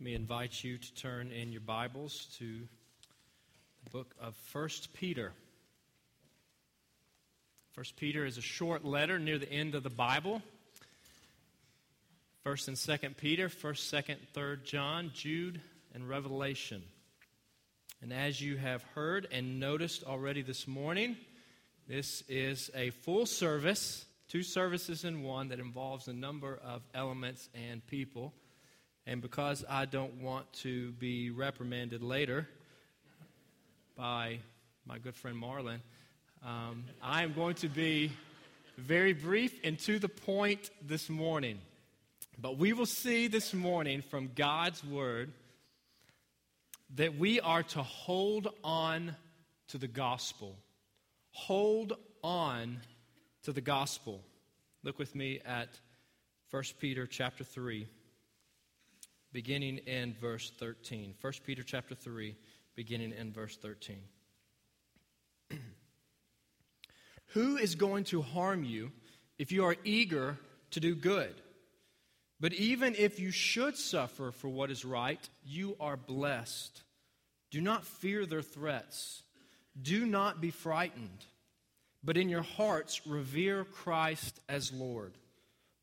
Let me invite you to turn in your Bibles to the book of 1 Peter. 1 Peter is a short letter near the end of the Bible. 1st and 2nd Peter, 1st, 2nd, 3rd John, Jude, and Revelation. And as you have heard and noticed already this morning, this is a full service, two services in one that involves a number of elements and people. And because I don't want to be reprimanded later by my good friend Marlon, um, I am going to be very brief and to the point this morning. But we will see this morning from God's Word that we are to hold on to the gospel. Hold on to the gospel. Look with me at 1 Peter chapter 3 beginning in verse 13. 1 Peter chapter 3, beginning in verse 13. Who is going to harm you if you are eager to do good? But even if you should suffer for what is right, you are blessed. Do not fear their threats. Do not be frightened, but in your hearts revere Christ as Lord.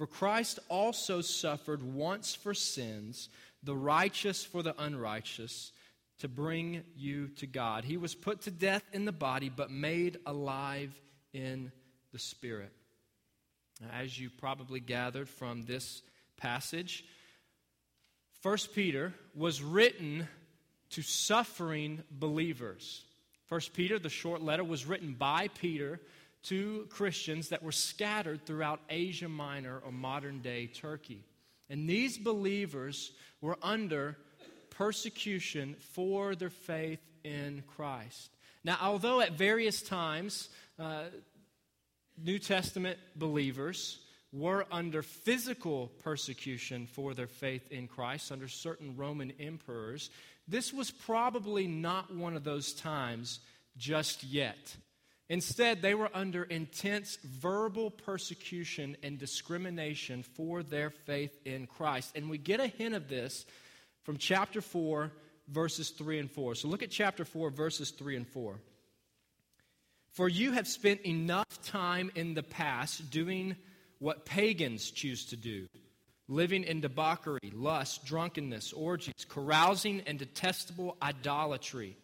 For Christ also suffered once for sins, the righteous for the unrighteous, to bring you to God. He was put to death in the body, but made alive in the spirit. As you probably gathered from this passage, 1 Peter was written to suffering believers. 1 Peter, the short letter, was written by Peter to Christians that were scattered throughout Asia Minor or modern day Turkey. And these believers were under persecution for their faith in Christ. Now, although at various times uh, New Testament believers were under physical persecution for their faith in Christ under certain Roman emperors, this was probably not one of those times just yet. Instead, they were under intense verbal persecution and discrimination for their faith in Christ. And we get a hint of this from chapter 4, verses 3 and 4. So look at chapter 4, verses 3 and 4. For you have spent enough time in the past doing what pagans choose to do living in debauchery, lust, drunkenness, orgies, carousing, and detestable idolatry.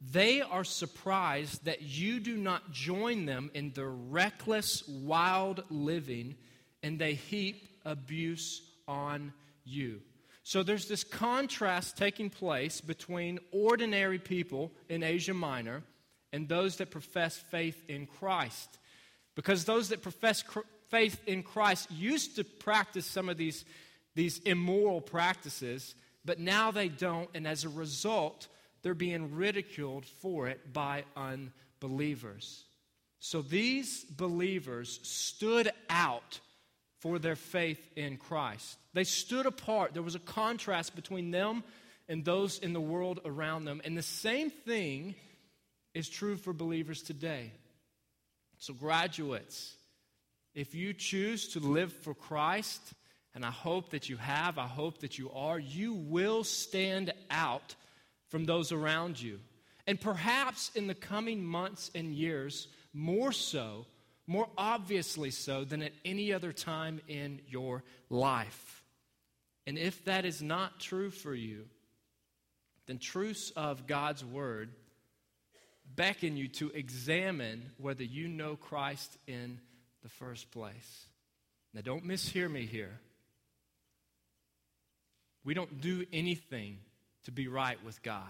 They are surprised that you do not join them in their reckless, wild living, and they heap abuse on you. So there's this contrast taking place between ordinary people in Asia Minor and those that profess faith in Christ. Because those that profess cr- faith in Christ used to practice some of these, these immoral practices, but now they don't, and as a result, they're being ridiculed for it by unbelievers. So these believers stood out for their faith in Christ. They stood apart. There was a contrast between them and those in the world around them. And the same thing is true for believers today. So, graduates, if you choose to live for Christ, and I hope that you have, I hope that you are, you will stand out from those around you. And perhaps in the coming months and years, more so, more obviously so than at any other time in your life. And if that is not true for you, then truths of God's Word beckon you to examine whether you know Christ in the first place. Now, don't mishear me here. We don't do anything to be right with God.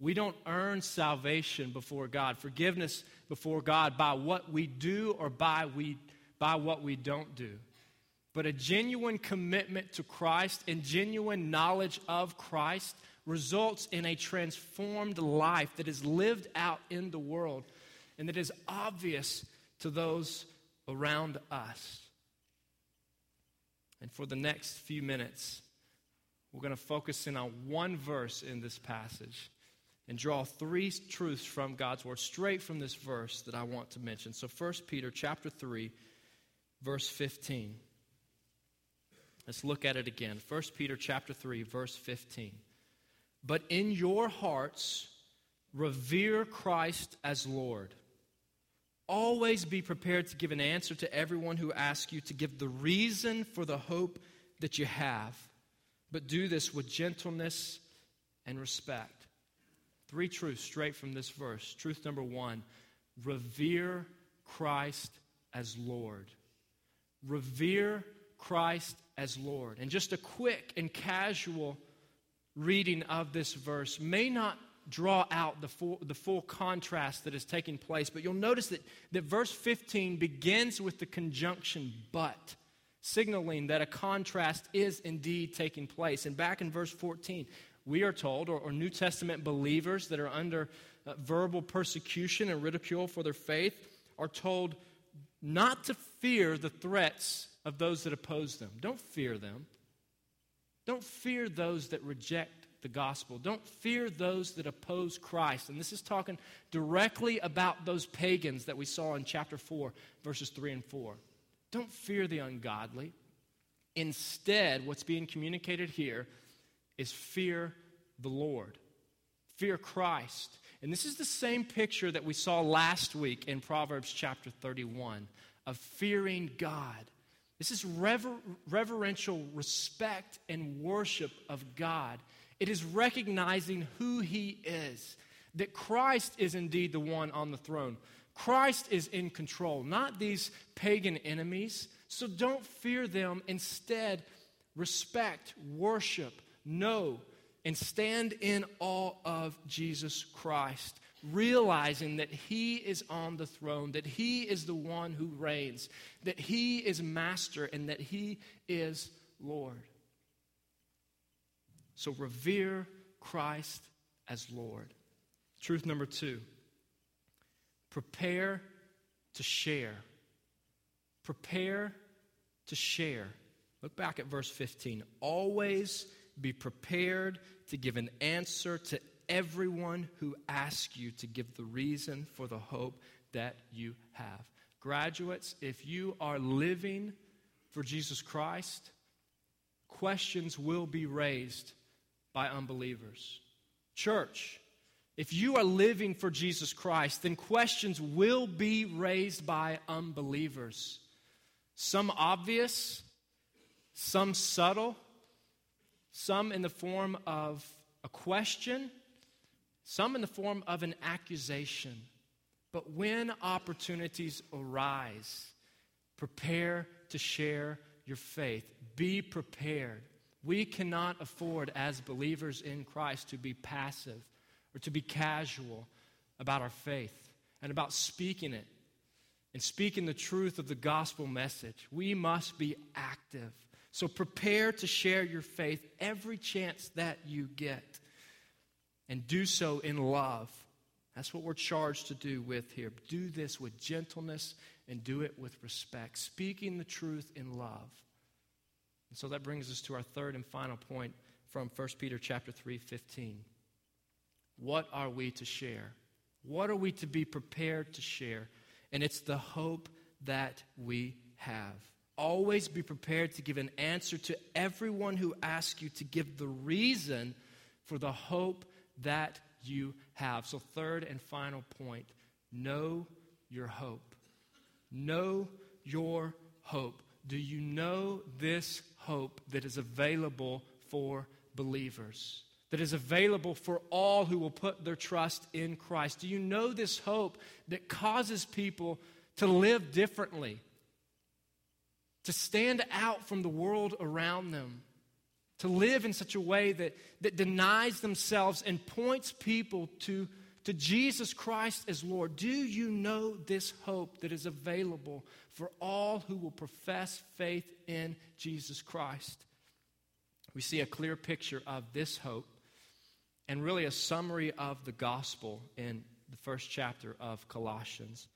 We don't earn salvation before God, forgiveness before God by what we do or by, we, by what we don't do. But a genuine commitment to Christ and genuine knowledge of Christ results in a transformed life that is lived out in the world and that is obvious to those around us. And for the next few minutes, we're going to focus in on one verse in this passage and draw three truths from God's word straight from this verse that I want to mention. So 1 Peter chapter 3 verse 15. Let's look at it again. 1 Peter chapter 3 verse 15. But in your hearts revere Christ as Lord. Always be prepared to give an answer to everyone who asks you to give the reason for the hope that you have. But do this with gentleness and respect. Three truths straight from this verse. Truth number one revere Christ as Lord. Revere Christ as Lord. And just a quick and casual reading of this verse may not draw out the full, the full contrast that is taking place. But you'll notice that, that verse 15 begins with the conjunction but, signaling that a contrast is indeed taking place. And back in verse 14, we are told, or, or New Testament believers that are under uh, verbal persecution and ridicule for their faith, are told not to fear the threats of those that oppose them. Don't fear them. Don't fear those that reject the gospel. Don't fear those that oppose Christ. And this is talking directly about those pagans that we saw in chapter 4, verses 3 and 4. Don't fear the ungodly. Instead, what's being communicated here is fear the Lord, fear Christ. And this is the same picture that we saw last week in Proverbs chapter 31 of fearing God. This is rever- reverential respect and worship of God. It is recognizing who he is, that Christ is indeed the one on the throne. Christ is in control, not these pagan enemies. So don't fear them. Instead, respect, worship, know, and stand in awe of Jesus Christ, realizing that He is on the throne, that He is the one who reigns, that He is master, and that He is Lord. So revere Christ as Lord. Truth number two prepare to share. Prepare to share. Look back at verse 15. Always be prepared to give an answer to everyone who asks you to give the reason for the hope that you have. Graduates, if you are living for Jesus Christ, questions will be raised by unbelievers. Church, if you are living for Jesus Christ, then questions will be raised by unbelievers. Some obvious, some subtle, some in the form of a question, some in the form of an accusation. But when opportunities arise, prepare to share your faith. Be prepared. We cannot afford, as believers in Christ, to be passive or to be casual about our faith and about speaking it and speaking the truth of the gospel message. We must be active. So prepare to share your faith every chance that you get and do so in love. That's what we're charged to do with here. Do this with gentleness and do it with respect, speaking the truth in love. And so that brings us to our third and final point from 1 Peter chapter 3, 15. What are we to share? What are we to be prepared to share? And it's the hope that we have. Always be prepared to give an answer to everyone who asks you to give the reason for the hope that you have. So, third and final point know your hope. Know your hope. Do you know this hope that is available for believers, that is available for all who will put their trust in Christ. Do you know this hope that causes people to live differently, to stand out from the world around them? To live in such a way that, that denies themselves and points people to to Jesus Christ as Lord, do you know this hope that is available for all who will profess faith in Jesus Christ? We see a clear picture of this hope and really a summary of the gospel in the first chapter of Colossians.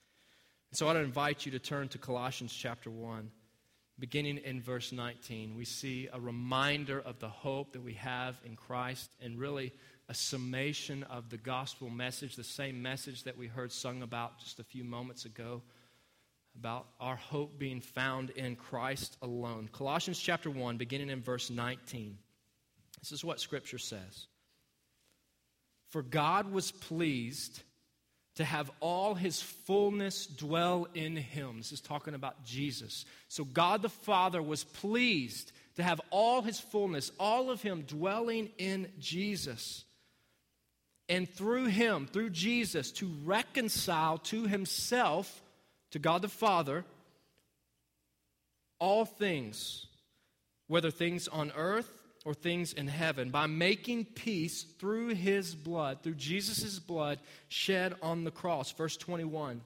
So I want to invite you to turn to Colossians chapter 1. Beginning in verse 19, we see a reminder of the hope that we have in Christ and really a summation of the gospel message, the same message that we heard sung about just a few moments ago about our hope being found in Christ alone. Colossians chapter 1, beginning in verse 19. This is what Scripture says For God was pleased to have all his fullness dwell in him. This is talking about Jesus. So God the Father was pleased to have all his fullness, all of him dwelling in Jesus. And through him, through Jesus, to reconcile to himself, to God the Father, all things, whether things on earth or things in heaven by making peace through his blood, through Jesus' blood shed on the cross. Verse 21.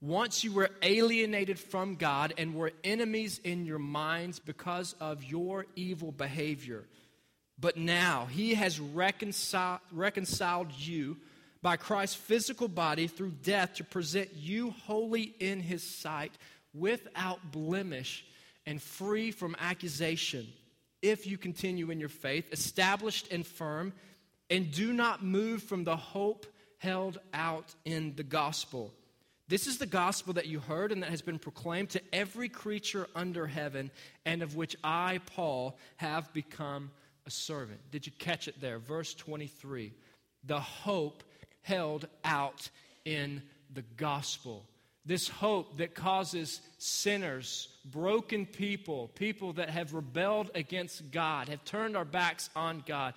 Once you were alienated from God and were enemies in your minds because of your evil behavior. But now he has reconciled, reconciled you by Christ's physical body through death to present you holy in his sight, without blemish and free from accusation if you continue in your faith, established and firm, and do not move from the hope held out in the gospel. This is the gospel that you heard and that has been proclaimed to every creature under heaven, and of which I, Paul, have become a servant. Did you catch it there? Verse 23 the hope held out in the gospel. This hope that causes sinners, broken people, people that have rebelled against God, have turned our backs on God.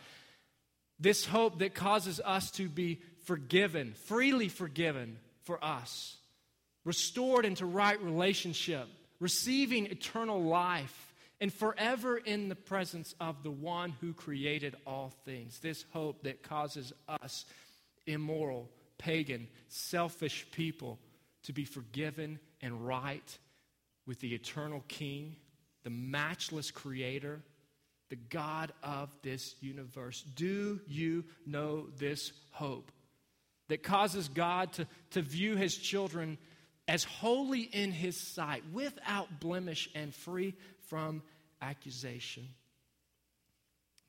This hope that causes us to be forgiven, freely forgiven for us, restored into right relationship, receiving eternal life, and forever in the presence of the one who created all things. This hope that causes us, immoral, pagan, selfish people, to be forgiven and right with the eternal King, the matchless Creator, the God of this universe. Do you know this hope that causes God to, to view His children as holy in His sight, without blemish and free from accusation?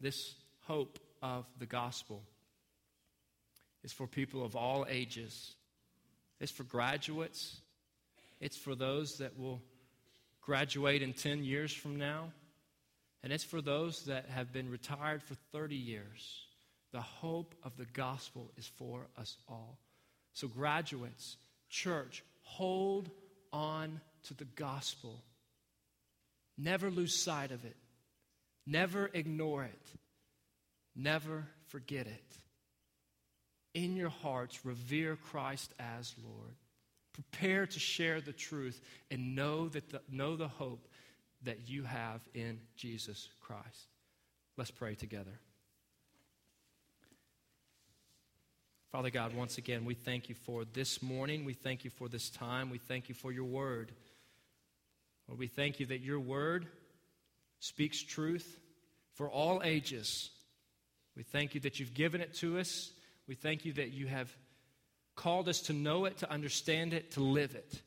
This hope of the gospel is for people of all ages it's for graduates. It's for those that will graduate in 10 years from now. And it's for those that have been retired for 30 years. The hope of the gospel is for us all. So, graduates, church, hold on to the gospel. Never lose sight of it. Never ignore it. Never forget it in your hearts, revere Christ as Lord. Prepare to share the truth and know, that the, know the hope that you have in Jesus Christ. Let's pray together. Father God, once again, we thank you for this morning. We thank you for this time. We thank you for your word. Lord, we thank you that your word speaks truth for all ages. We thank you that you've given it to us we thank you that you have called us to know it, to understand it, to live it.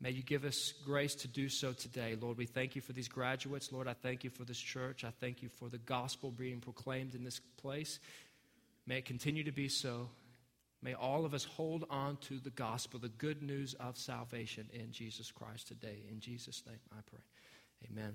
May you give us grace to do so today. Lord, we thank you for these graduates. Lord, I thank you for this church. I thank you for the gospel being proclaimed in this place. May it continue to be so. May all of us hold on to the gospel, the good news of salvation in Jesus Christ today. In Jesus' name I pray. Amen.